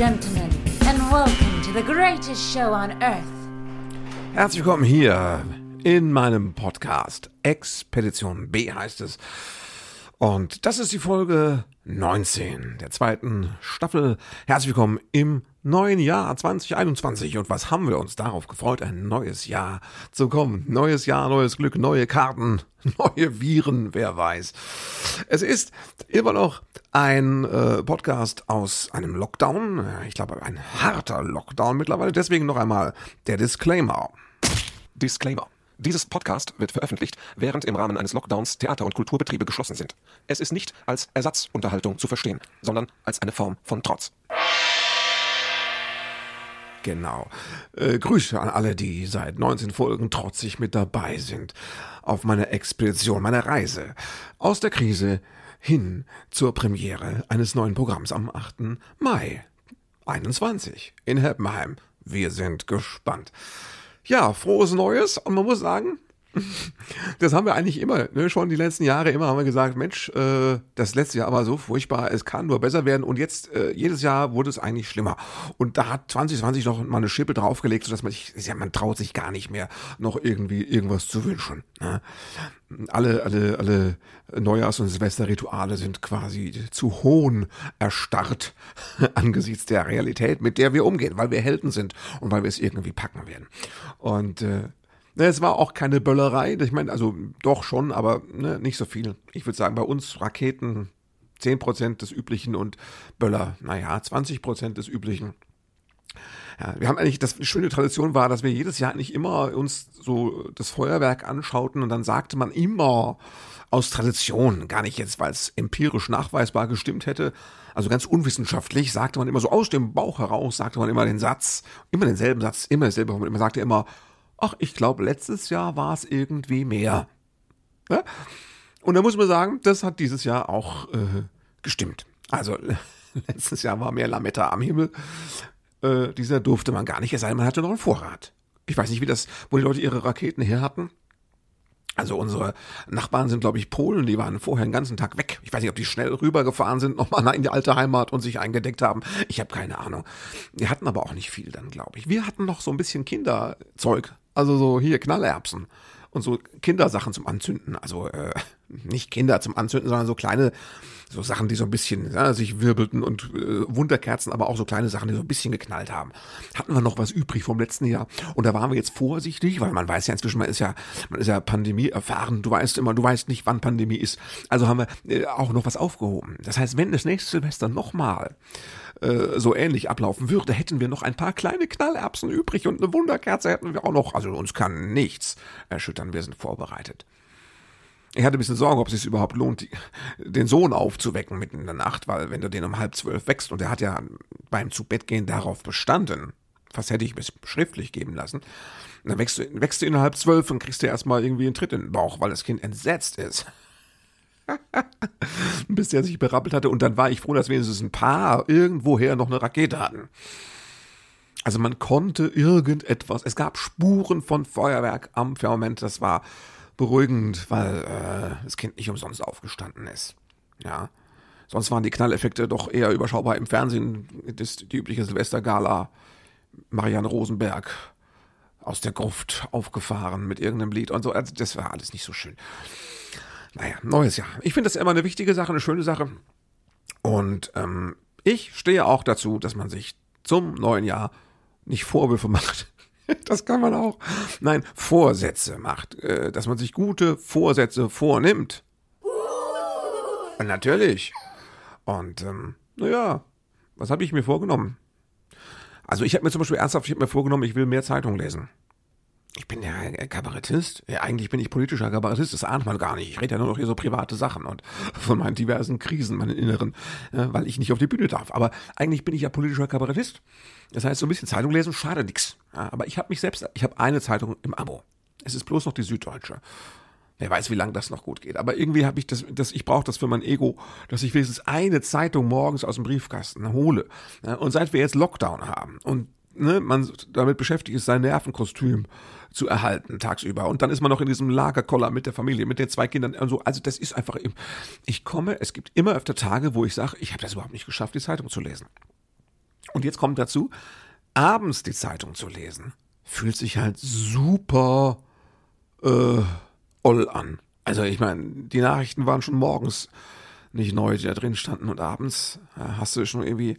gentlemen, and welcome to the greatest show on earth. Herzlich willkommen hier in meinem Podcast. Expedition B heißt es. Und das ist die Folge 19 der zweiten Staffel. Herzlich willkommen im neuen Jahr 2021. Und was haben wir uns darauf gefreut, ein neues Jahr zu kommen? Neues Jahr, neues Glück, neue Karten, neue Viren, wer weiß. Es ist immer noch ein äh, Podcast aus einem Lockdown. Ich glaube, ein harter Lockdown mittlerweile. Deswegen noch einmal der Disclaimer. Disclaimer. Dieses Podcast wird veröffentlicht, während im Rahmen eines Lockdowns Theater- und Kulturbetriebe geschlossen sind. Es ist nicht als Ersatzunterhaltung zu verstehen, sondern als eine Form von Trotz. Genau. Äh, Grüße an alle, die seit 19 Folgen trotzig mit dabei sind auf meiner Expedition, meiner Reise aus der Krise hin zur Premiere eines neuen Programms am 8. Mai 21 in Heppenheim. Wir sind gespannt. Ja, frohes Neues und man muss sagen, das haben wir eigentlich immer, ne? schon die letzten Jahre immer haben wir gesagt, Mensch, äh, das letzte Jahr war so furchtbar, es kann nur besser werden und jetzt äh, jedes Jahr wurde es eigentlich schlimmer. Und da hat 2020 noch mal eine Schippe draufgelegt, sodass man sich, ja, man traut sich gar nicht mehr, noch irgendwie irgendwas zu wünschen. Ne? Alle, alle, alle Neujahrs- und Silvesterrituale sind quasi zu hohn erstarrt angesichts der Realität, mit der wir umgehen, weil wir Helden sind und weil wir es irgendwie packen werden. Und äh, Ne, es war auch keine Böllerei. Ich meine, also doch schon, aber ne, nicht so viel. Ich würde sagen, bei uns Raketen 10% des Üblichen und Böller, naja, 20% des Üblichen. Ja, wir haben eigentlich, das schöne Tradition war, dass wir jedes Jahr nicht immer uns so das Feuerwerk anschauten und dann sagte man immer aus Tradition, gar nicht jetzt, weil es empirisch nachweisbar gestimmt hätte, also ganz unwissenschaftlich, sagte man immer so aus dem Bauch heraus, sagte man immer den Satz, immer denselben Satz, immer dasselbe, man sagte immer, ach, ich glaube, letztes Jahr war es irgendwie mehr. Ja? Und da muss man sagen, das hat dieses Jahr auch äh, gestimmt. Also letztes Jahr war mehr Lametta am Himmel. Äh, dieser durfte man gar nicht, es sei denn, man hatte noch einen Vorrat. Ich weiß nicht, wie das, wo die Leute ihre Raketen her hatten. Also unsere Nachbarn sind, glaube ich, Polen, die waren vorher den ganzen Tag weg. Ich weiß nicht, ob die schnell rübergefahren sind, nochmal in die alte Heimat und sich eingedeckt haben. Ich habe keine Ahnung. Die hatten aber auch nicht viel dann, glaube ich. Wir hatten noch so ein bisschen Kinderzeug. Also so hier Knallerbsen und so Kindersachen zum Anzünden. Also äh, nicht Kinder zum Anzünden, sondern so kleine, so Sachen, die so ein bisschen ja, sich wirbelten und äh, Wunderkerzen, aber auch so kleine Sachen, die so ein bisschen geknallt haben. Hatten wir noch was übrig vom letzten Jahr und da waren wir jetzt vorsichtig, weil man weiß ja inzwischen, man ist ja, man ist ja Pandemie erfahren. Du weißt immer, du weißt nicht, wann Pandemie ist. Also haben wir äh, auch noch was aufgehoben. Das heißt, wenn das nächste Silvester nochmal äh, so ähnlich ablaufen würde, hätten wir noch ein paar kleine Knallerbsen übrig und eine Wunderkerze hätten wir auch noch. Also uns kann nichts erschüttern. Wir sind vorbereitet. Ich hatte ein bisschen Sorge, ob es sich überhaupt lohnt, die, den Sohn aufzuwecken mitten in der Nacht, weil wenn du den um halb zwölf wächst und er hat ja beim Zubettgehen darauf bestanden, was hätte ich mir schriftlich geben lassen, dann wächst du, wächst du in halb zwölf und kriegst dir erstmal irgendwie einen Tritt in den Bauch, weil das Kind entsetzt ist. Bis der sich berappelt hatte und dann war ich froh, dass wenigstens ein paar irgendwoher noch eine Rakete hatten. Also man konnte irgendetwas, es gab Spuren von Feuerwerk am Firmament, das war beruhigend, weil äh, das Kind nicht umsonst aufgestanden ist. Ja. Sonst waren die Knalleffekte doch eher überschaubar im Fernsehen. Das, die übliche Silvestergala, Marianne Rosenberg aus der Gruft aufgefahren mit irgendeinem Lied und so. Also das war alles nicht so schön. Naja, neues Jahr. Ich finde das immer eine wichtige Sache, eine schöne Sache. Und ähm, ich stehe auch dazu, dass man sich zum neuen Jahr nicht Vorwürfe macht. Das kann man auch. Nein, Vorsätze macht. Äh, dass man sich gute Vorsätze vornimmt. Und natürlich. Und ähm, naja, was habe ich mir vorgenommen? Also ich habe mir zum Beispiel ernsthaft, ich habe mir vorgenommen, ich will mehr Zeitung lesen. Ich bin ja Kabarettist. Ja, eigentlich bin ich politischer Kabarettist. Das ahnt man gar nicht. Ich rede ja nur noch hier so private Sachen und von meinen diversen Krisen, meinen inneren, ja, weil ich nicht auf die Bühne darf. Aber eigentlich bin ich ja politischer Kabarettist. Das heißt, so ein bisschen Zeitung lesen schadet nichts. Ja, aber ich habe mich selbst, ich habe eine Zeitung im Abo. Es ist bloß noch die Süddeutsche. Wer weiß, wie lange das noch gut geht. Aber irgendwie habe ich das, das ich brauche das für mein Ego, dass ich wenigstens eine Zeitung morgens aus dem Briefkasten hole. Und seit wir jetzt Lockdown haben und ne, man damit beschäftigt ist, sein Nervenkostüm zu erhalten tagsüber. Und dann ist man noch in diesem Lagerkoller mit der Familie, mit den zwei Kindern. Also, also das ist einfach, ich komme, es gibt immer öfter Tage, wo ich sage, ich habe das überhaupt nicht geschafft, die Zeitung zu lesen. Und jetzt kommt dazu, abends die Zeitung zu lesen, fühlt sich halt super äh, oll an. Also ich meine, die Nachrichten waren schon morgens nicht neu, die da drin standen und abends äh, hast du schon irgendwie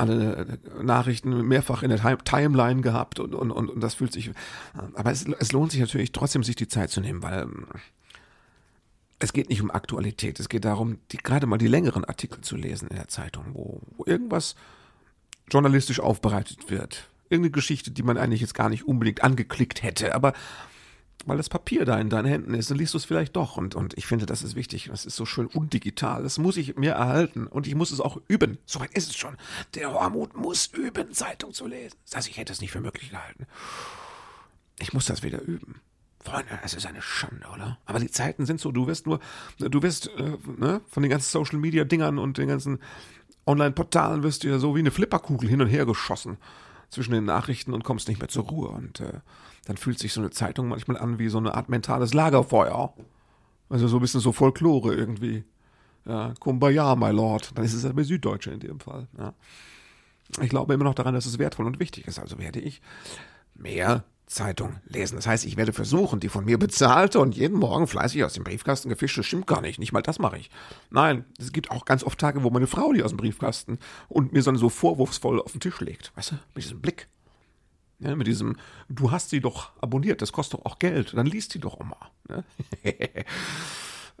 alle Nachrichten mehrfach in der Timeline gehabt und, und, und, und das fühlt sich. Aber es, es lohnt sich natürlich trotzdem, sich die Zeit zu nehmen, weil ähm, es geht nicht um Aktualität. Es geht darum, die, gerade mal die längeren Artikel zu lesen in der Zeitung, wo, wo irgendwas journalistisch aufbereitet wird. Irgendeine Geschichte, die man eigentlich jetzt gar nicht unbedingt angeklickt hätte, aber weil das Papier da in deinen Händen ist, dann liest du es vielleicht doch. Und, und ich finde, das ist wichtig. Das ist so schön undigital. Das muss ich mir erhalten. Und ich muss es auch üben. Soweit ist es schon. Der Hormut muss üben, Zeitung zu lesen. Das heißt, ich hätte es nicht für möglich gehalten. Ich muss das wieder üben. Freunde, es ist eine Schande, oder? Aber die Zeiten sind so, du wirst nur, du wirst äh, ne, von den ganzen Social Media Dingern und den ganzen Online-Portalen wirst du ja so wie eine Flipperkugel hin und her geschossen zwischen den Nachrichten und kommst nicht mehr zur Ruhe. Und äh, dann fühlt sich so eine Zeitung manchmal an wie so eine Art mentales Lagerfeuer. Also so ein bisschen so Folklore irgendwie. Ja, Kumbaya, my lord. Dann ist es aber Süddeutsche in dem Fall. Ja. Ich glaube immer noch daran, dass es wertvoll und wichtig ist. Also werde ich mehr Zeitung lesen. Das heißt, ich werde versuchen, die von mir bezahlte und jeden Morgen fleißig aus dem Briefkasten gefischte, stimmt gar nicht. Nicht mal das mache ich. Nein, es gibt auch ganz oft Tage, wo meine Frau die aus dem Briefkasten und mir so, so vorwurfsvoll auf den Tisch legt. Weißt du, mit diesem Blick. Ja, mit diesem, du hast sie doch abonniert, das kostet doch auch Geld, dann liest die doch auch mal. Ne?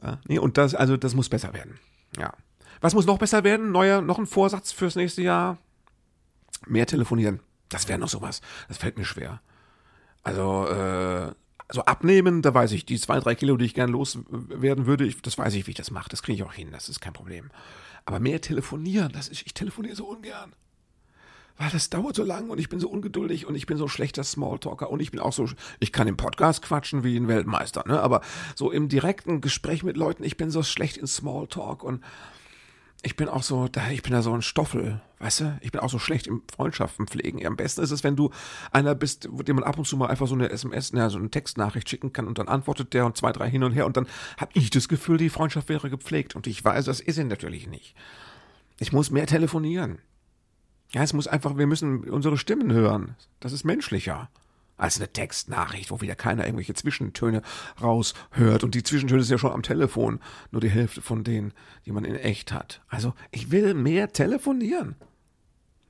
ja, nee, und das, also das muss besser werden. Ja. Was muss noch besser werden? Neuer, noch ein Vorsatz fürs nächste Jahr? Mehr telefonieren. Das wäre noch sowas. Das fällt mir schwer. Also, äh, also abnehmen, da weiß ich, die zwei, drei Kilo, die ich gern loswerden würde, ich, das weiß ich, wie ich das mache. Das kriege ich auch hin, das ist kein Problem. Aber mehr telefonieren, das ist, ich telefoniere so ungern. Weil das dauert so lang und ich bin so ungeduldig und ich bin so schlechter Smalltalker und ich bin auch so, ich kann im Podcast quatschen wie ein Weltmeister, ne? Aber so im direkten Gespräch mit Leuten, ich bin so schlecht in Smalltalk und ich bin auch so, da, ich bin da so ein Stoffel, weißt du? Ich bin auch so schlecht im Freundschaften pflegen. Am besten ist es, wenn du einer bist, dem man ab und zu mal einfach so eine SMS, ne, so eine Textnachricht schicken kann und dann antwortet der und zwei, drei hin und her und dann habe ich das Gefühl, die Freundschaft wäre gepflegt und ich weiß, das ist sie natürlich nicht. Ich muss mehr telefonieren. Ja, es muss einfach, wir müssen unsere Stimmen hören. Das ist menschlicher als eine Textnachricht, wo wieder keiner irgendwelche Zwischentöne raushört. Und die Zwischentöne sind ja schon am Telefon. Nur die Hälfte von denen, die man in echt hat. Also, ich will mehr telefonieren.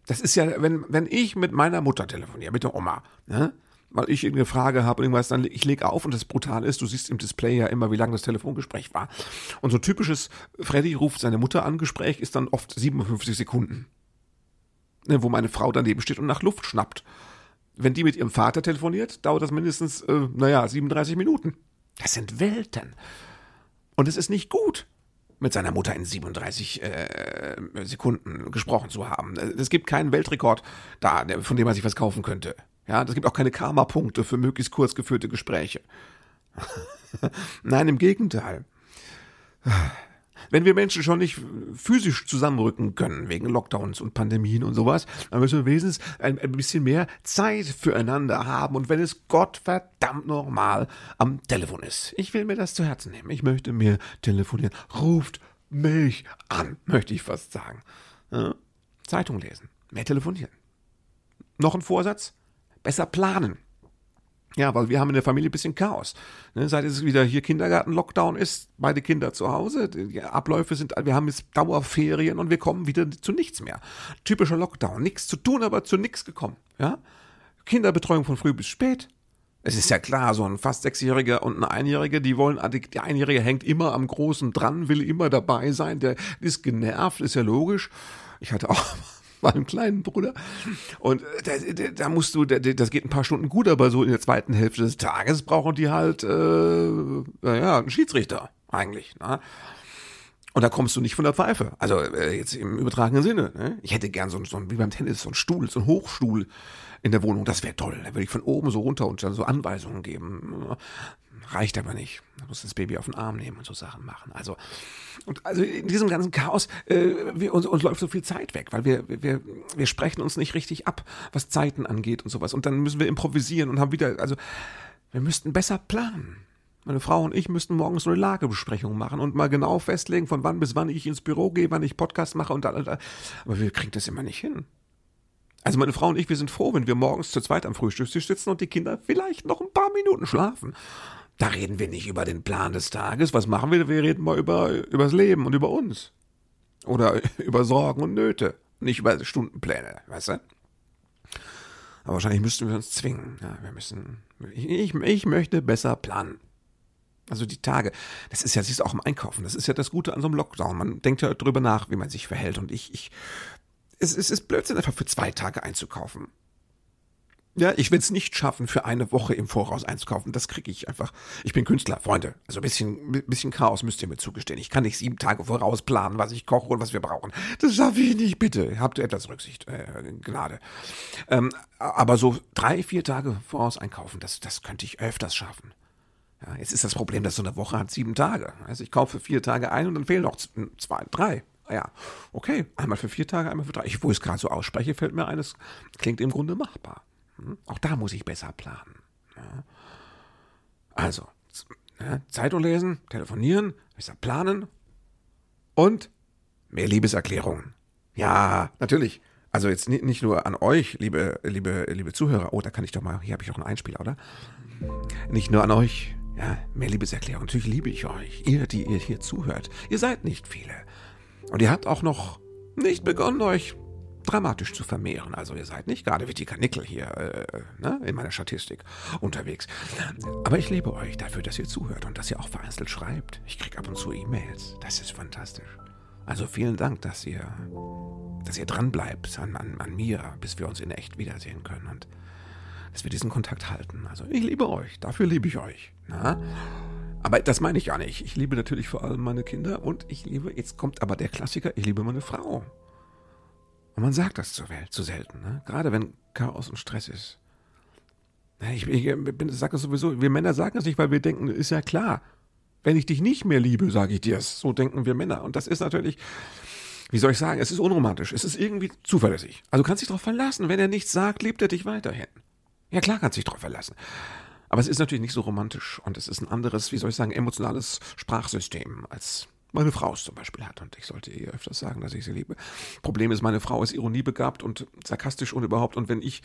Das ist ja, wenn, wenn ich mit meiner Mutter telefoniere, mit der Oma, ne? weil ich irgendeine Frage habe, irgendwas, dann ich lege auf und das brutal ist, du siehst im Display ja immer, wie lang das Telefongespräch war. Und so typisches Freddy ruft seine Mutter an, Gespräch ist dann oft 57 Sekunden. Ne, wo meine Frau daneben steht und nach Luft schnappt wenn die mit ihrem Vater telefoniert, dauert das mindestens, äh, naja, 37 Minuten. Das sind Welten. Und es ist nicht gut, mit seiner Mutter in 37 äh, Sekunden gesprochen zu haben. Es gibt keinen Weltrekord da, von dem man sich was kaufen könnte. Ja, es gibt auch keine Karma-Punkte für möglichst kurz geführte Gespräche. Nein, im Gegenteil. Wenn wir Menschen schon nicht physisch zusammenrücken können, wegen Lockdowns und Pandemien und sowas, dann müssen wir wenigstens ein, ein bisschen mehr Zeit füreinander haben und wenn es Gott verdammt normal am Telefon ist. Ich will mir das zu Herzen nehmen. Ich möchte mehr telefonieren. Ruft mich an, möchte ich fast sagen. Zeitung lesen, mehr telefonieren. Noch ein Vorsatz? Besser planen. Ja, weil wir haben in der Familie ein bisschen Chaos. Ne, seit es wieder hier Kindergarten-Lockdown ist, beide Kinder zu Hause, die Abläufe sind, wir haben jetzt Dauerferien und wir kommen wieder zu nichts mehr. Typischer Lockdown, nichts zu tun, aber zu nichts gekommen. Ja, Kinderbetreuung von früh bis spät. Es ist ja klar, so ein fast Sechsjähriger und ein Einjähriger, die wollen, der Einjährige hängt immer am Großen dran, will immer dabei sein, der ist genervt, ist ja logisch. Ich hatte auch meinem kleinen Bruder. Und da, da, da musst du, da, das geht ein paar Stunden gut, aber so in der zweiten Hälfte des Tages brauchen die halt, äh, naja, einen Schiedsrichter eigentlich. Ne? Und da kommst du nicht von der Pfeife. Also äh, jetzt im übertragenen Sinne. Ne? Ich hätte gern so, so wie beim Tennis, so einen Stuhl, so einen Hochstuhl in der Wohnung. Das wäre toll. Da würde ich von oben so runter und dann so Anweisungen geben. Reicht aber nicht. Man muss das Baby auf den Arm nehmen und so Sachen machen. Also, und also in diesem ganzen Chaos, äh, wir, uns, uns läuft so viel Zeit weg, weil wir, wir, wir sprechen uns nicht richtig ab, was Zeiten angeht und sowas. Und dann müssen wir improvisieren und haben wieder, also wir müssten besser planen. Meine Frau und ich müssten morgens so eine Lagebesprechung machen und mal genau festlegen, von wann bis wann ich ins Büro gehe, wann ich Podcast mache und da. Aber wir kriegen das immer nicht hin. Also meine Frau und ich, wir sind froh, wenn wir morgens zu zweit am Frühstückstisch sitzen und die Kinder vielleicht noch ein paar Minuten schlafen. Da reden wir nicht über den Plan des Tages. Was machen wir? Wir reden mal über übers Leben und über uns. Oder über Sorgen und Nöte. Nicht über Stundenpläne, weißt du? Aber wahrscheinlich müssten wir uns zwingen. Ja, wir müssen. Ich, ich möchte besser planen. Also die Tage, das ist ja, siehst du auch im Einkaufen, das ist ja das Gute an so einem Lockdown. Man denkt ja drüber nach, wie man sich verhält. Und ich, ich, es, es ist Blödsinn, einfach für zwei Tage einzukaufen. Ja, ich will es nicht schaffen, für eine Woche im Voraus einzukaufen. Das kriege ich einfach. Ich bin Künstler, Freunde. Also ein bisschen, bisschen Chaos müsst ihr mir zugestehen. Ich kann nicht sieben Tage voraus planen, was ich koche und was wir brauchen. Das schaffe ich nicht, bitte. Habt ihr etwas Rücksicht, äh, Gnade. Ähm, aber so drei, vier Tage voraus einkaufen, das, das könnte ich öfters schaffen. Ja, jetzt ist das Problem, dass so eine Woche hat sieben Tage. Also ich kaufe vier Tage ein und dann fehlen noch zwei, drei. Ja, okay, einmal für vier Tage, einmal für drei. Ich, wo ich es gerade so ausspreche, fällt mir eines, klingt im Grunde machbar. Hm? Auch da muss ich besser planen. Also, ja, Zeitung lesen, telefonieren, besser planen und mehr Liebeserklärungen. Ja, natürlich. Also jetzt nicht nur an euch, liebe, liebe, liebe Zuhörer. Oh, da kann ich doch mal, hier habe ich auch einen Einspieler, oder? Nicht nur an euch, ja, mehr Liebeserklärungen. Natürlich liebe ich euch, ihr, die ihr hier zuhört. Ihr seid nicht viele. Und ihr habt auch noch nicht begonnen, euch dramatisch zu vermehren. Also ihr seid nicht gerade wie die Kanickel hier äh, ne, in meiner Statistik unterwegs. Aber ich liebe euch dafür, dass ihr zuhört und dass ihr auch vereinzelt schreibt. Ich kriege ab und zu E-Mails. Das ist fantastisch. Also vielen Dank, dass ihr, dass ihr dran an, an, an mir, bis wir uns in echt wiedersehen können und dass wir diesen Kontakt halten. Also ich liebe euch, dafür liebe ich euch. Na? Aber das meine ich gar nicht. Ich liebe natürlich vor allem meine Kinder und ich liebe, jetzt kommt aber der Klassiker, ich liebe meine Frau. Und man sagt das zur Welt zu selten, ne? gerade wenn Chaos und Stress ist. Ich, ich, ich sage das sowieso, wir Männer sagen es nicht, weil wir denken, ist ja klar. Wenn ich dich nicht mehr liebe, sage ich dir es. So denken wir Männer. Und das ist natürlich, wie soll ich sagen, es ist unromantisch. Es ist irgendwie zuverlässig. Also kannst dich darauf verlassen. Wenn er nichts sagt, liebt er dich weiterhin. Ja klar, kannst dich darauf verlassen. Aber es ist natürlich nicht so romantisch und es ist ein anderes, wie soll ich sagen, emotionales Sprachsystem als meine Frau es zum Beispiel hat. Und ich sollte ihr öfters sagen, dass ich sie liebe. Problem ist, meine Frau ist ironiebegabt und sarkastisch und überhaupt. Und wenn ich,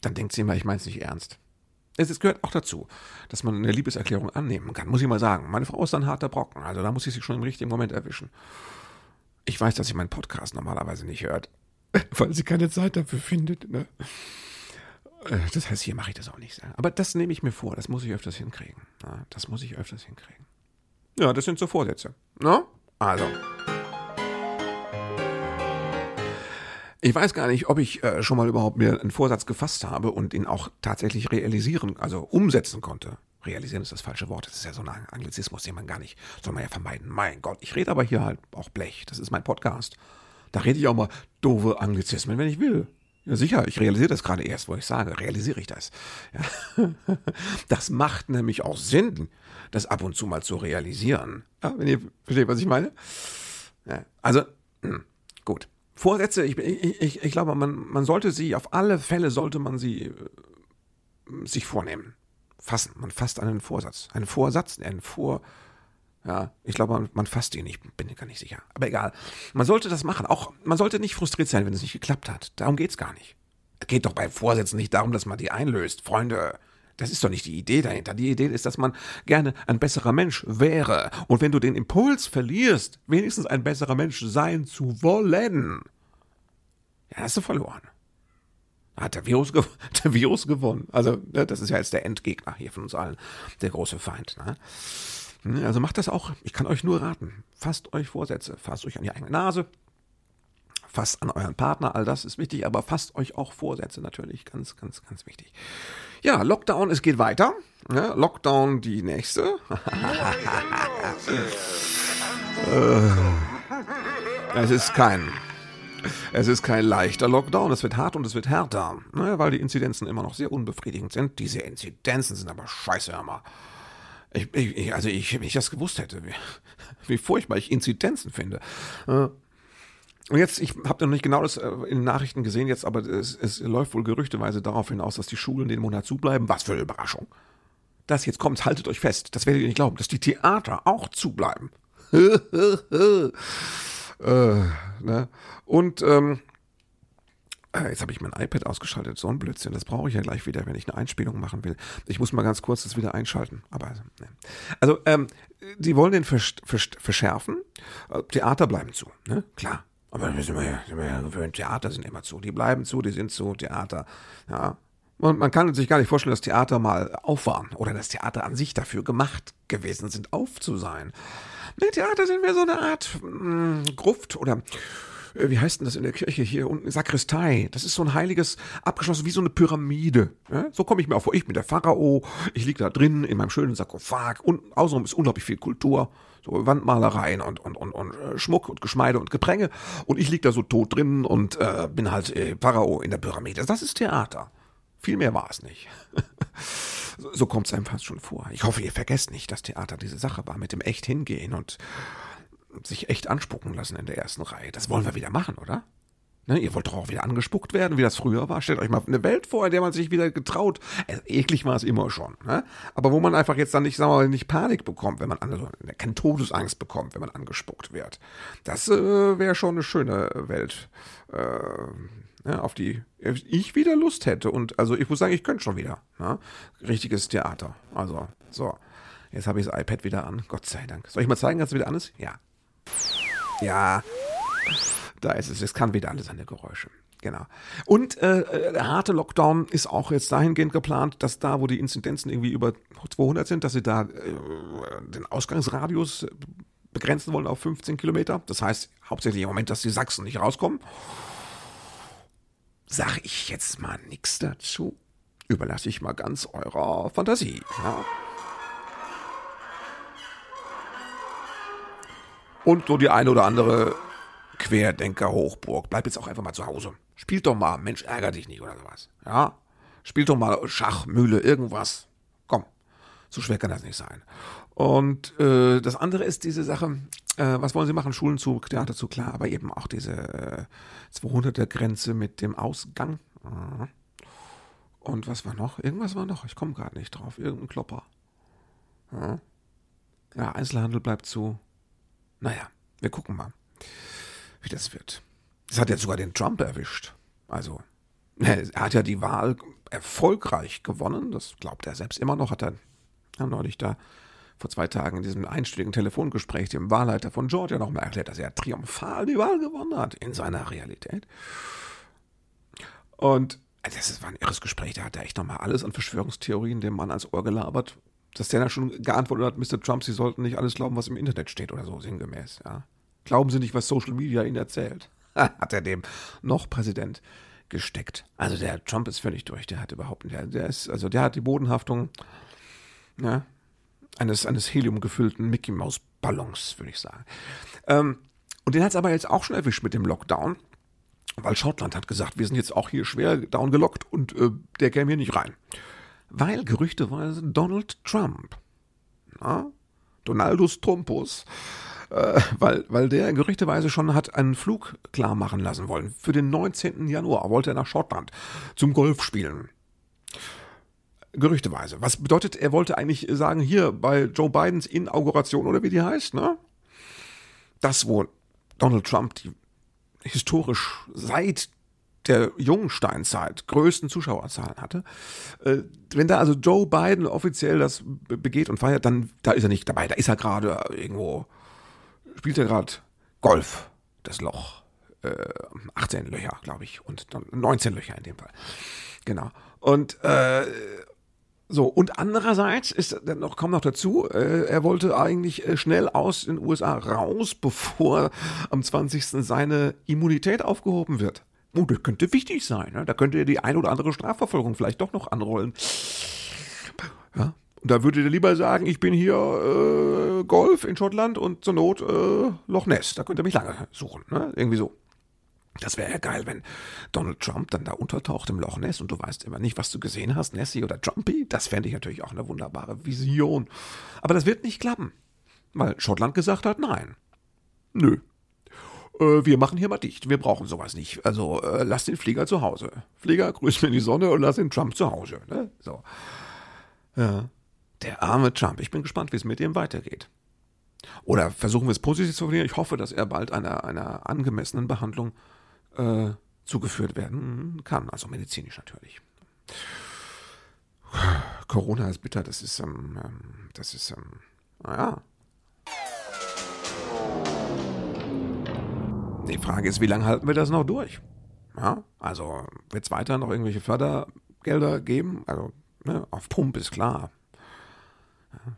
dann denkt sie immer, ich meine es nicht ernst. Es, gehört auch dazu, dass man eine Liebeserklärung annehmen kann, muss ich mal sagen. Meine Frau ist ein harter Brocken, also da muss ich sie schon im richtigen Moment erwischen. Ich weiß, dass sie meinen Podcast normalerweise nicht hört, weil sie keine Zeit dafür findet. Ne? Äh, das heißt, hier mache ich das auch nicht. Aber das nehme ich mir vor. Das muss ich öfters hinkriegen. Das muss ich öfters hinkriegen. Ja, das sind so Vorsätze. Ne? Also. Ich weiß gar nicht, ob ich äh, schon mal überhaupt mir einen Vorsatz gefasst habe und ihn auch tatsächlich realisieren, also umsetzen konnte. Realisieren ist das falsche Wort. Das ist ja so ein Anglizismus, den man gar nicht, soll man ja vermeiden. Mein Gott, ich rede aber hier halt auch Blech. Das ist mein Podcast. Da rede ich auch mal doofe Anglizismen, wenn ich will. Ja, sicher, ich realisiere das gerade erst, wo ich sage, realisiere ich das. Ja. Das macht nämlich auch Sinn, das ab und zu mal zu realisieren. Ja, wenn ihr versteht, was ich meine. Ja, also, hm, gut. Vorsätze, ich, ich, ich, ich glaube, man, man sollte sie, auf alle Fälle sollte man sie äh, sich vornehmen. Fassen. Man fasst einen Vorsatz. Einen Vorsatz, einen Vor, ja, ich glaube, man, man fasst ihn nicht, bin gar nicht sicher. Aber egal. Man sollte das machen. Auch man sollte nicht frustriert sein, wenn es nicht geklappt hat. Darum geht's gar nicht. Es geht doch bei Vorsätzen nicht darum, dass man die einlöst. Freunde, das ist doch nicht die Idee dahinter. Die Idee ist, dass man gerne ein besserer Mensch wäre. Und wenn du den Impuls verlierst, wenigstens ein besserer Mensch sein zu wollen, ja, hast du verloren. Hat der Virus, der Virus gewonnen. Also, ne, das ist ja jetzt der Endgegner hier von uns allen. Der große Feind. Ne? Hm, also macht das auch. Ich kann euch nur raten. Fasst euch Vorsätze. Fasst euch an die eigene Nase. Fasst an euren Partner. All das ist wichtig. Aber fasst euch auch Vorsätze natürlich. Ganz, ganz, ganz wichtig. Ja, Lockdown, es geht weiter. Ja, Lockdown, die nächste. es ist kein, es ist kein leichter Lockdown. Es wird hart und es wird härter, ne, weil die Inzidenzen immer noch sehr unbefriedigend sind. Diese Inzidenzen sind aber scheiße immer. Ich, ich, also ich, wenn ich das gewusst hätte, wie, wie furchtbar ich Inzidenzen finde. Äh, und jetzt, ich habe noch nicht genau das äh, in den Nachrichten gesehen jetzt, aber es, es läuft wohl gerüchteweise darauf hinaus, dass die Schulen den Monat zubleiben. Was für eine Überraschung. Das jetzt kommt, haltet euch fest. Das werdet ihr nicht glauben, dass die Theater auch zubleiben. äh, ne? Und ähm, Äh, jetzt habe ich mein iPad ausgeschaltet, so ein Blödsinn. Das brauche ich ja gleich wieder, wenn ich eine Einspielung machen will. Ich muss mal ganz kurz das wieder einschalten. Aber ne. also, ähm, die wollen den versch versch verschärfen. Äh, Theater bleiben zu, ne? Klar. Aber da sind wir sind wir ja gewöhnt. Theater sind immer zu. Die bleiben zu, die sind zu. Theater, ja. Und man kann sich gar nicht vorstellen, dass Theater mal auf waren oder dass Theater an sich dafür gemacht gewesen sind, auf zu sein. Ne, Theater sind mehr so eine Art mh, hm, Gruft oder wie heißt denn das in der Kirche hier unten, Sakristei. Das ist so ein heiliges, abgeschlossen wie so eine Pyramide. Ja? So komme ich mir auch vor. Ich bin der Pharao, ich liege da drin in meinem schönen Sarkophag und außenrum ist unglaublich viel Kultur. So Wandmalereien und, und, und, und äh, Schmuck und Geschmeide und Gepränge. Und ich liege da so tot drin und äh, bin halt äh, Pharao in der Pyramide. Das ist Theater. Viel mehr war es nicht. so kommt es einem fast schon vor. Ich hoffe, ihr vergesst nicht, dass Theater diese Sache war mit dem echt hingehen und sich echt anspucken lassen in der ersten Reihe. Das wollen wir wieder machen, oder? Ne, ihr wollt doch auch wieder angespuckt werden, wie das früher war. Stellt euch mal eine Welt vor, in der man sich wieder getraut. Also, eklig war es immer schon. Ne? Aber wo man einfach jetzt dann nicht, sagen wir mal, nicht Panik bekommt, wenn man also keine Todesangst bekommt, wenn man angespuckt wird. Das äh, wäre schon eine schöne Welt, äh, ne, auf die ich wieder Lust hätte. Und also ich muss sagen, ich könnte schon wieder. Ne? Richtiges Theater. Also, so. Jetzt habe ich das iPad wieder an. Gott sei Dank. Soll ich mal zeigen, dass es wieder an ist? Ja. Ja, da ist es. Es kann wieder alle seine Geräusche. Genau. Und äh, der harte Lockdown ist auch jetzt dahingehend geplant, dass da, wo die Inzidenzen irgendwie über 200 sind, dass sie da äh, den Ausgangsradius begrenzen wollen auf 15 Kilometer. Das heißt hauptsächlich im Moment, dass die Sachsen nicht rauskommen. Sag ich jetzt mal nichts dazu. Überlasse ich mal ganz eurer Fantasie. Ja. Und so die eine oder andere Querdenker-Hochburg. Bleib jetzt auch einfach mal zu Hause. Spielt doch mal, Mensch, ärger dich nicht oder sowas. Ja? Spielt doch mal Schach, Mühle, irgendwas. Komm, so schwer kann das nicht sein. Und äh, das andere ist diese Sache, äh, was wollen Sie machen? Schulen zu, Theater zu, klar, aber eben auch diese äh, 200er-Grenze mit dem Ausgang. Mhm. Und was war noch? Irgendwas war noch. Ich komme gerade nicht drauf. Irgendein Klopper. Ja, Einzelhandel bleibt zu. Naja, wir gucken mal, wie das wird. Es hat jetzt sogar den Trump erwischt. Also, er hat ja die Wahl erfolgreich gewonnen. Das glaubt er selbst immer noch. Hat er ja, neulich da vor zwei Tagen in diesem einstündigen Telefongespräch dem Wahlleiter von Georgia nochmal erklärt, dass er triumphal die Wahl gewonnen hat in seiner Realität. Und das war ein irres Gespräch. Da hat er echt nochmal alles an Verschwörungstheorien dem Mann ans Ohr gelabert, dass der dann schon geantwortet hat, Mr. Trump, Sie sollten nicht alles glauben, was im Internet steht oder so, sinngemäß, ja. Glauben Sie nicht, was Social Media Ihnen erzählt. hat er dem noch Präsident gesteckt. Also der Trump ist völlig durch. Der hat überhaupt, der, der ist, also der hat die Bodenhaftung ja, eines, eines heliumgefüllten Mickey Maus Ballons, würde ich sagen. Ähm, und den hat es aber jetzt auch schon erwischt mit dem Lockdown, weil Schottland hat gesagt, wir sind jetzt auch hier schwer down gelockt und äh, der käme hier nicht rein weil gerüchteweise Donald Trump, na, Donaldus Trumpus, äh, weil, weil der gerüchteweise schon hat einen Flug klar machen lassen wollen. Für den 19. Januar wollte er nach Schottland zum Golf spielen. Gerüchteweise. Was bedeutet, er wollte eigentlich sagen, hier bei Joe Bidens Inauguration oder wie die heißt, ne? Das, wo Donald Trump die historisch seit der jungen Steinzeit größten Zuschauerzahlen hatte. Äh, wenn da also Joe Biden offiziell das begeht und feiert, dann da ist er nicht dabei. Da ist er gerade irgendwo, spielt er gerade Golf, das Loch. Äh, 18 Löcher, glaube ich, und 19 Löcher in dem Fall. Genau. Und äh, so, und andererseits ist noch, kommt noch dazu, äh, er wollte eigentlich äh, schnell aus den USA raus, bevor am 20. seine Immunität aufgehoben wird. Oh, das könnte wichtig sein. Ne? Da könnte die ein oder andere Strafverfolgung vielleicht doch noch anrollen. Ja. Und da würde er lieber sagen, ich bin hier äh, Golf in Schottland und zur Not äh, Loch Ness. Da könnte er mich lange suchen. Ne? Irgendwie so. Das wäre ja geil, wenn Donald Trump dann da untertaucht im Loch Ness und du weißt immer nicht, was du gesehen hast, Nessie oder Trumpy. Das fände ich natürlich auch eine wunderbare Vision. Aber das wird nicht klappen, weil Schottland gesagt hat, nein. Nö, äh, wir machen hier mal dicht. Wir brauchen sowas nicht. Also äh, lass den Flieger zu Hause. Flieger, grüß mir in die Sonne und lass den Trump zu Hause. Ne? So. Ja. Der arme Trump. Ich bin gespannt, wie es mit ihm weitergeht. Oder versuchen wir es positiv zu formulieren. Ich hoffe, dass er bald einer, einer angemessenen Behandlung äh, zugeführt werden kann, also medizinisch natürlich. Corona ist bitter, das ist, ähm, ähm das ist, ähm, naja. Die Frage ist, wie lange halten wir das noch durch? Ja, also wird es weiter noch irgendwelche Fördergelder geben? Also ne, auf Pump ist klar.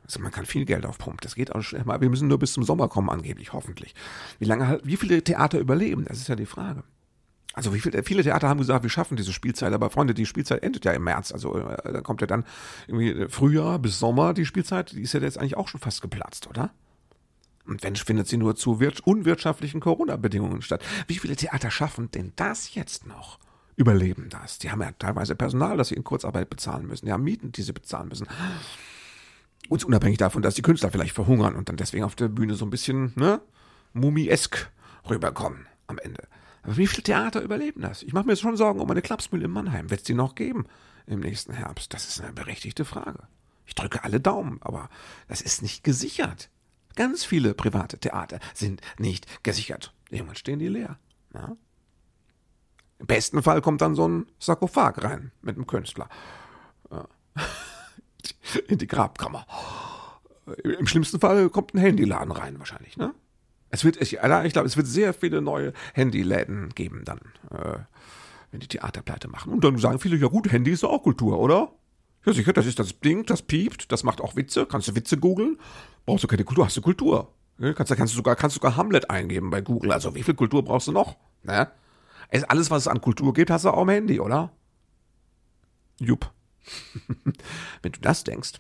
Also man kann viel Geld auf Pump. Das geht auch schnell. Wir müssen nur bis zum Sommer kommen, angeblich, hoffentlich. Wie lange wie viele Theater überleben? Das ist ja die Frage. Also viele, viele Theater haben gesagt, wir schaffen diese Spielzeit, aber Freunde, die Spielzeit endet ja im März. Also äh, da kommt ja dann irgendwie Frühjahr bis Sommer die Spielzeit, die ist ja jetzt eigentlich auch schon fast geplatzt, oder? Und wenn findet sie nur zu unwirtschaftlichen Corona-Bedingungen statt. Wie viele Theater schaffen denn das jetzt noch? Überleben das? Die haben ja teilweise Personal, das sie in Kurzarbeit bezahlen müssen. Die haben Mieten, die sie bezahlen müssen. Und unabhängig davon, dass die Künstler vielleicht verhungern und dann deswegen auf der Bühne so ein bisschen, ne, mumiesk rüberkommen am Ende. Aber wie viele Theater überleben das? Ich mache mir jetzt schon Sorgen um eine Klapsmühle in Mannheim. Wird es die noch geben im nächsten Herbst? Das ist eine berechtigte Frage. Ich drücke alle Daumen, aber das ist nicht gesichert. Ganz viele private Theater sind nicht gesichert. Irgendwann stehen die leer. Ja? Im besten Fall kommt dann so ein Sarkophag rein mit einem Künstler. Ja. In die Grabkammer. Im schlimmsten Fall kommt ein Handyladen rein, wahrscheinlich, ne? Es wird, ich, ich glaube, es wird sehr viele neue Handyläden geben dann, äh, wenn die Theaterpleite machen. Und dann sagen viele, ja gut, Handy ist auch Kultur, oder? Ja, sicher, das ist das Ding, das piept, das macht auch Witze. Kannst du Witze googeln? Brauchst du keine Kultur, hast du Kultur. Kannst, kannst, du sogar, kannst sogar Hamlet eingeben bei Google. Also wie viel Kultur brauchst du noch? Ne? Alles, was es an Kultur gibt, hast du auch am Handy, oder? Jupp. wenn du das denkst,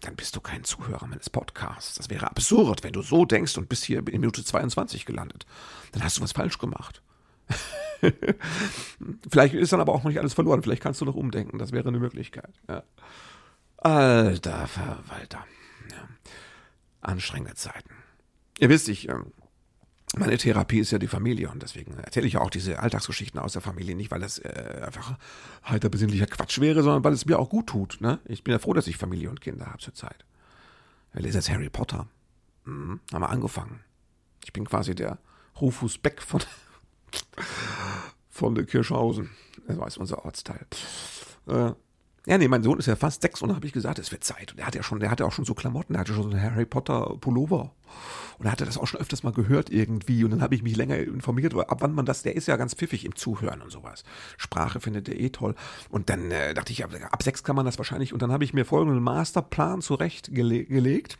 dann bist du kein Zuhörer meines Podcasts. Das wäre absurd, wenn du so denkst und bist hier in Minute 22 gelandet. Dann hast du was falsch gemacht. Vielleicht ist dann aber auch noch nicht alles verloren. Vielleicht kannst du noch umdenken. Das wäre eine Möglichkeit. Ja. Alter Verwalter. Ja. Anstrengende Zeiten. Ihr wisst, ich, ähm, meine Therapie ist ja die Familie und deswegen erzähle ich ja auch diese Alltagsgeschichten aus der Familie nicht, weil das äh, einfach heiter besinnlicher Quatsch wäre, sondern weil es mir auch gut tut. Ne? Ich bin ja froh, dass ich Familie und Kinder habe zurzeit. Ich lese jetzt Harry Potter. Mhm, haben wir angefangen. Ich bin quasi der Rufus Beck von von der Kirschhausen. Das war unser Ortsteil. Äh, ja, nee, mein Sohn ist ja fast sechs und da habe ich gesagt, es wird Zeit. Und er hat ja schon, der hatte auch schon so Klamotten, der hatte schon so einen Harry Potter Pullover. Und er hatte das auch schon öfters mal gehört irgendwie. Und dann habe ich mich länger informiert, ab wann man das, der ist ja ganz pfiffig im Zuhören und sowas. Sprache findet er eh toll. Und dann äh, dachte ich, ab, ab sechs kann man das wahrscheinlich. Und dann habe ich mir folgenden Masterplan zurechtgelegt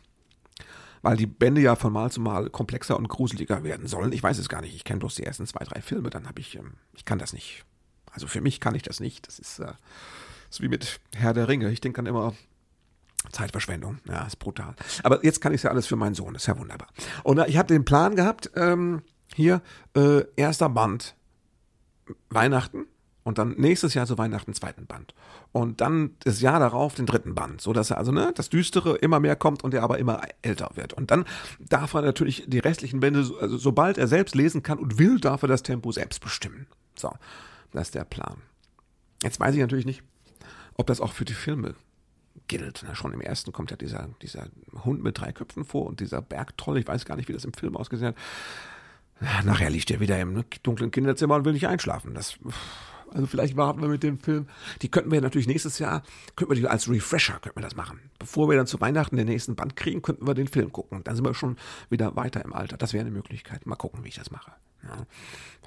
weil die Bände ja von Mal zu Mal komplexer und gruseliger werden sollen. Ich weiß es gar nicht. Ich kenne bloß die ersten zwei, drei Filme. Dann habe ich, ähm, ich kann das nicht. Also für mich kann ich das nicht. Das ist, äh, ist wie mit Herr der Ringe. Ich denke dann immer, Zeitverschwendung. Ja, ist brutal. Aber jetzt kann ich es ja alles für meinen Sohn. Ist ja wunderbar. Und äh, ich habe den Plan gehabt, ähm, hier, äh, erster Band, Weihnachten und dann nächstes Jahr zu Weihnachten zweiten Band. Und dann das Jahr darauf den dritten Band, so dass er also ne, das Düstere immer mehr kommt und er aber immer älter wird. Und dann darf er natürlich die restlichen Bände, also sobald er selbst lesen kann und will, darf er das Tempo selbst bestimmen. So, das ist der Plan. Jetzt weiß ich natürlich nicht, ob das auch für die Filme gilt. Na, schon im ersten kommt ja dieser, dieser Hund mit drei Köpfen vor und dieser Bergtroll. Ich weiß gar nicht, wie das im Film ausgesehen hat. Nachher liegt er wieder im dunklen Kinderzimmer und will nicht einschlafen. Das also vielleicht warten wir mit dem Film. Die könnten wir natürlich nächstes Jahr, könnten wir die als Refresher, könnten wir das machen. Bevor wir dann zu Weihnachten den nächsten Band kriegen, könnten wir den Film gucken. Dann sind wir schon wieder weiter im Alter. Das wäre eine Möglichkeit. Mal gucken, wie ich das mache. Ja.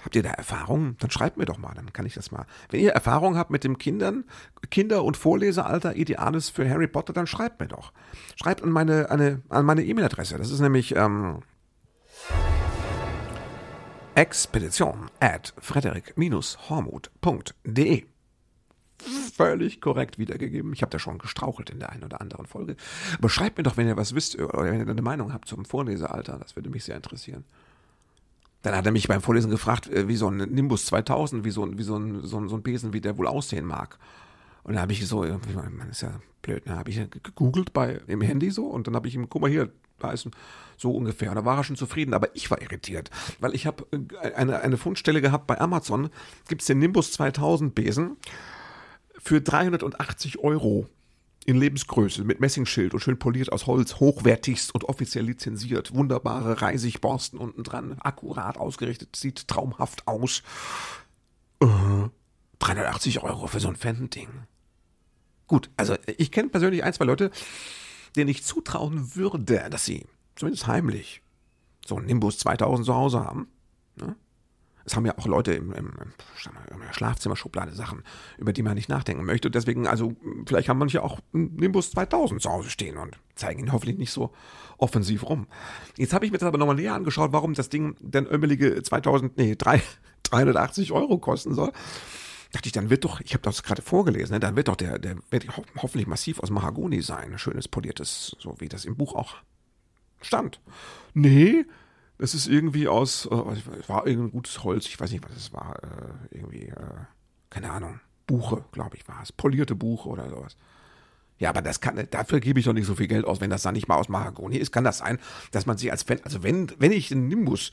Habt ihr da Erfahrungen? Dann schreibt mir doch mal, dann kann ich das mal. Wenn ihr Erfahrung habt mit dem Kindern, Kinder- und Vorlesealter Ideales für Harry Potter, dann schreibt mir doch. Schreibt an meine, E-Mail-Adresse. Das ist nämlich ähm, Expedition at frederik-hormuth.de. Völlig korrekt wiedergegeben. Ich habe da schon gestrauchelt in der einen oder anderen Folge. Aber schreibt mir doch, wenn ihr was wisst oder wenn ihr eine Meinung habt zum Vorlesealter. Das würde mich sehr interessieren. Dann hat er mich beim Vorlesen gefragt, äh, wie so ein Nimbus 2000, wie so ein, wie so ein, so ein, so ein Besen, wie der wohl aussehen mag. Und da habe ich so, man ist ja blöd, ne, habe ich gegoogelt bei im Handy so und dann habe ich ihm, guck mal hier, ein, so ungefähr. Da war er schon zufrieden, aber ich war irritiert, weil ich habe äh, eine, eine Fundstelle gehabt bei Amazon, gibt es den Nimbus 2000 Besen für 380 Euro In Lebensgröße, mit Messingschild und schön poliert aus Holz, hochwertigst und offiziell lizenziert. Wunderbare Reisigborsten unten dran, akkurat ausgerichtet, sieht traumhaft aus. Äh, 380 Euro für so ein Fendending. Gut, also ich kenne persönlich ein, zwei Leute, denen ich zutrauen würde, dass sie, zumindest heimlich, so einen Nimbus 2000 zu Hause haben. Ne? Es haben ja auch Leute im, im, im Schlafzimmerschublade Sachen, über die man nicht nachdenken möchte. Deswegen, also, vielleicht haben manche auch einen Nimbus 2000 zu Hause stehen und zeigen ihn hoffentlich nicht so offensiv rum. Jetzt habe ich mir das aber nochmal näher angeschaut, warum das Ding denn ömmelige 2000, nee, 3, 380 Euro kosten soll. Dachte ich, dann wird doch, ich habe das gerade vorgelesen, ne, dann wird doch der, der wird ho hoffentlich massiv aus Mahagoni sein. Schönes poliertes, so wie das im Buch auch stand. Nee, es ist irgendwie aus, äh, war irgendein gutes Holz, ich weiß nicht, was es war, äh, irgendwie, äh, keine Ahnung, Buche, glaube ich, war es, polierte Buche oder sowas. Ja, aber das kann, dafür gebe ich doch nicht so viel Geld aus, wenn das dann nicht mal aus Mahagoni ist. Kann das sein, dass man sich als Fan, also wenn, wenn ich einen Nimbus,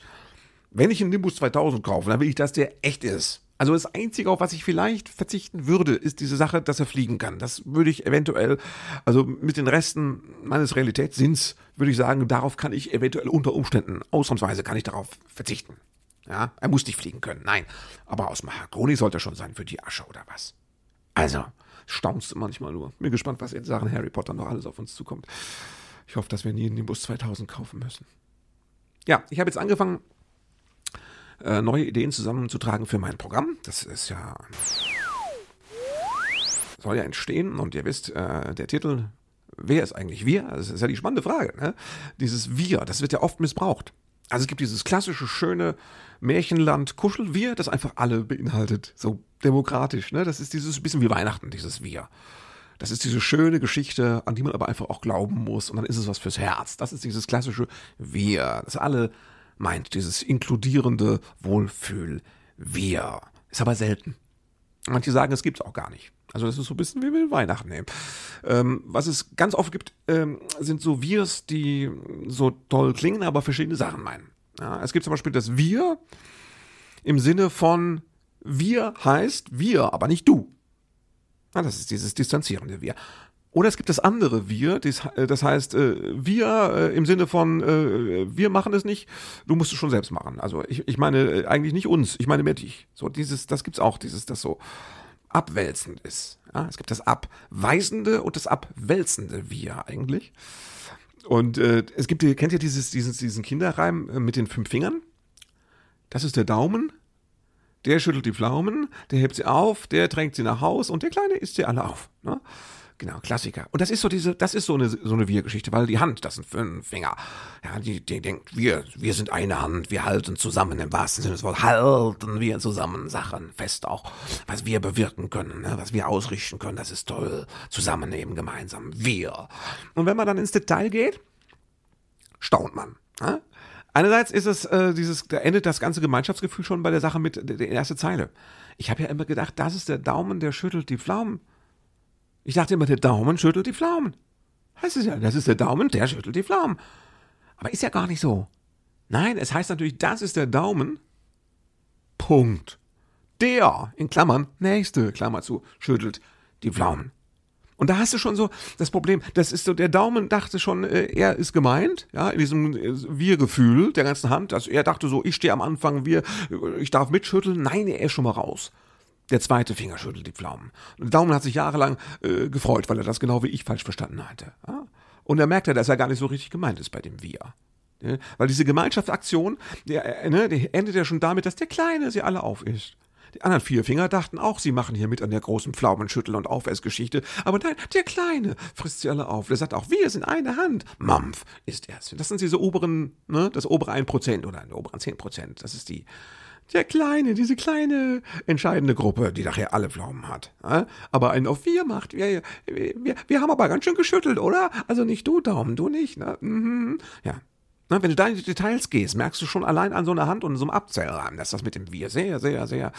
wenn ich einen Nimbus 2000 kaufe, dann will ich, dass der echt ist. Also das Einzige, auf was ich vielleicht verzichten würde, ist diese Sache, dass er fliegen kann. Das würde ich eventuell, also mit den Resten meines Realitätssinns, würde ich sagen, darauf kann ich eventuell unter Umständen, ausnahmsweise kann ich darauf verzichten. Ja, er muss nicht fliegen können, nein. Aber aus Mahagoni sollte er schon sein für die Asche oder was. Also, staunst manchmal nur. Bin gespannt, was in Sachen Harry Potter noch alles auf uns zukommt. Ich hoffe, dass wir nie einen Nimbus 2000 kaufen müssen. Ja, ich habe jetzt angefangen, äh, neue Ideen zusammenzutragen für mein Programm. Das ist ja soll ja entstehen und ihr wisst, äh, der Titel, wer ist eigentlich wir? Das ist ja die spannende Frage. Ne? Dieses Wir, das wird ja oft missbraucht. Also es gibt dieses klassische, schöne Märchenland Kuschelwir, das einfach alle beinhaltet. So demokratisch, ne? Das ist dieses bisschen wie Weihnachten, dieses Wir. Das ist diese schöne Geschichte, an die man aber einfach auch glauben muss und dann ist es was fürs Herz. Das ist dieses klassische Wir, das alle meint, dieses inkludierende Wohlfühl-Wir. Ist aber selten. Manche sagen, es gibt es auch gar nicht. Also das ist so ein bisschen wie wir Weihnachten nehmen. Ähm, was es ganz oft gibt, ähm, sind so Wirs, die so toll klingen, aber verschiedene Sachen meinen. Ja, es gibt zum Beispiel das Wir im Sinne von wir heißt wir, aber nicht du. Ja, das ist dieses distanzierende Wir. Oder es gibt das andere Wir, äh, das heißt, äh, wir äh, im Sinne von, wir machen es nicht, du musst es schon selbst machen. Also ich, ich meine eigentlich nicht uns, ich meine mehr dich. So dieses, das gibt's auch, dieses, das so abwälzend ist. Ja, es gibt das abweisende und das abwälzende Wir eigentlich. Und äh, es gibt, kennt ihr dieses, dieses, diesen Kinderreim mit den fünf Fingern? Das ist der Daumen, der schüttelt die Pflaumen, der hebt sie auf, der drängt sie nach Haus und der Kleine isst sie alle auf. Ne? Genau, Klassiker. Und das ist so diese, das ist so eine, so eine Wir-Geschichte, weil die Hand, das sind fünf Finger. Ja, die, die denkt, wir, wir sind eine Hand, wir halten zusammen im wahrsten Sinne des Wortes, halten wir zusammen Sachen fest auch, was wir bewirken können, ne, was wir ausrichten können, das ist toll. Zusammen eben gemeinsam, wir. Und wenn man dann ins Detail geht, staunt man. Ne? Einerseits ist es äh, dieses, da endet das ganze Gemeinschaftsgefühl schon bei der Sache mit der, der erste Zeile. Ich habe ja immer gedacht, das ist der Daumen, der schüttelt die Pflaumen. Ich dachte immer, der Daumen schüttelt die Pflaumen. Heißt es ja, das ist der Daumen, der schüttelt die Pflaumen. Aber ist ja gar nicht so. Nein, es heißt natürlich, das ist der Daumen. Punkt. Der, in Klammern, nächste, Klammer zu, schüttelt die Pflaumen. Und da hast du schon so das Problem, das ist so, der Daumen dachte schon, äh, er ist gemeint, ja, in diesem äh, Wir-Gefühl der ganzen Hand. Also er dachte so, ich stehe am Anfang, wir, ich darf mitschütteln. Nein, er ist schon mal raus. Der zweite Finger schüttelt die Pflaumen. Daumen hat sich jahrelang äh, gefreut, weil er das genau wie ich falsch verstanden hatte. Ja? Und er merkte, dass er gar nicht so richtig gemeint ist bei dem Wir. Ja? Weil diese Gemeinschaftsaktion, der, äh, ne, die endet ja schon damit, dass der Kleine sie alle aufisst. Die anderen vier Finger dachten auch, sie machen hier mit an der großen Pflaumenschüttel- und Aufessgeschichte. Aber nein, der Kleine frisst sie alle auf. Der sagt auch, wir sind eine Hand. Mampf ist er. Das sind diese oberen, ne, das obere 1% oder die oberen 10%. Das ist die, der kleine, diese kleine entscheidende Gruppe, die nachher alle Pflaumen hat. Aber einen auf vier macht, wir, wir, wir haben aber ganz schön geschüttelt, oder? Also nicht du, Daumen, du nicht. Ne? Mhm. Ja. Na, wenn du da in die Details gehst, merkst du schon allein an so einer Hand und so einem Abzählrahmen, dass das mit dem Wir sehr, sehr, sehr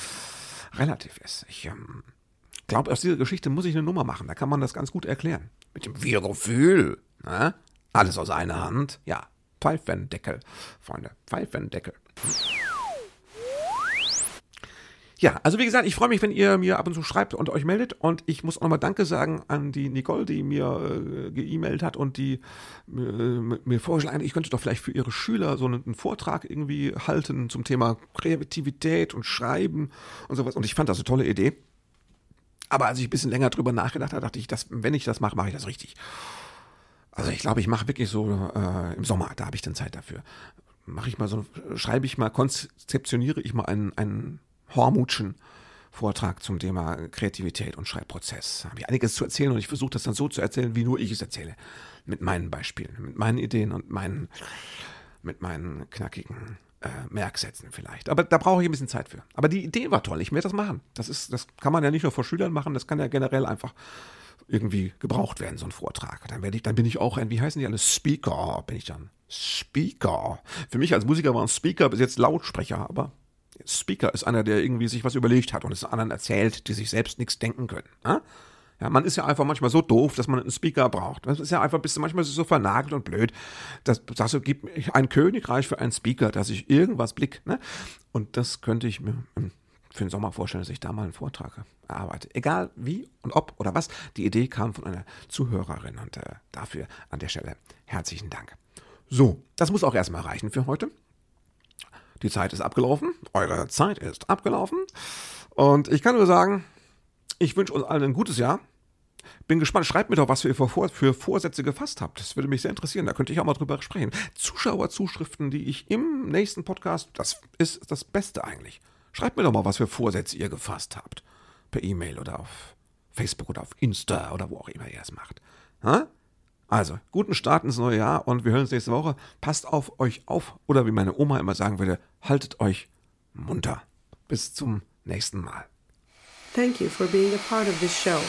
relativ ist. Ich ähm, glaube, aus dieser Geschichte muss ich eine Nummer machen. Da kann man das ganz gut erklären. Mit dem Wir-Gefühl. Ne? Alles aus einer Hand. Ja, Pfeifendeckel, Freunde. Pfeifendeckel. Ja, also wie gesagt, ich freue mich, wenn ihr mir ab und zu schreibt und euch meldet. Und ich muss auch nochmal Danke sagen an die Nicole, die mir äh, geemailt hat und die äh, mir vorgeschlagen hat, ich könnte doch vielleicht für ihre Schüler so einen, einen, Vortrag irgendwie halten zum Thema Kreativität und Schreiben und sowas. Und ich fand das eine tolle Idee. Aber als ich ein bisschen länger drüber nachgedacht habe, dachte ich, dass, wenn ich das mache, mache ich das richtig. Also ich glaube, ich mache wirklich so äh, im Sommer, da habe ich dann Zeit dafür. Mache ich mal so, schreibe ich mal, konzeptioniere ich mal einen, einen Hormutschen Vortrag zum Thema Kreativität und Schreibprozess. Da habe ich einiges zu erzählen und ich versuche das dann so zu erzählen, wie nur ich es erzähle. Mit meinen Beispielen, mit meinen Ideen und meinen, mit meinen knackigen äh, Merksätzen vielleicht. Aber da brauche ich ein bisschen Zeit für. Aber die Idee war toll, ich werde das machen. Das, ist, das kann man ja nicht nur vor Schülern machen, das kann ja generell einfach irgendwie gebraucht werden, so ein Vortrag. Dann, werde ich, dann bin ich auch ein, wie heißen die alle? Speaker bin ich dann. Speaker. Für mich als Musiker war ein Speaker bis jetzt Lautsprecher, aber Speaker ist einer, der irgendwie sich was überlegt hat und es anderen erzählt, die sich selbst nichts denken können. Ja? Ja, man ist ja einfach manchmal so doof, dass man einen Speaker braucht. Das ist ja einfach, bist du manchmal so vernagelt und blöd. Das, das gibt ein Königreich für einen Speaker, dass ich irgendwas blick. Ne? Und das könnte ich mir für den Sommer vorstellen, dass ich da mal einen Vortrag erarbeite. Egal wie und ob oder was. Die Idee kam von einer Zuhörerin und äh, dafür an der Stelle herzlichen Dank. So, das muss auch erstmal reichen für heute. Die Zeit ist abgelaufen. Eure Zeit ist abgelaufen. Und ich kann nur sagen, ich wünsche uns allen ein gutes Jahr. Bin gespannt. Schreibt mir doch, was ihr für, Vorsätze gefasst habt. Das würde mich sehr interessieren. Da könnte ich auch mal drüber sprechen. Zuschauerzuschriften, die ich im nächsten Podcast, das ist das Beste eigentlich. Schreibt mir doch mal, was für Vorsätze ihr gefasst habt. Per E-Mail oder auf Facebook oder auf Insta oder wo auch immer ihr es macht. Ha? Also, guten Start ins neue Jahr und wir hören uns nächste Woche. Passt auf euch auf oder wie meine Oma immer sagen würde, haltet euch munter. Bis zum nächsten Mal. Thank you for being a part of this show.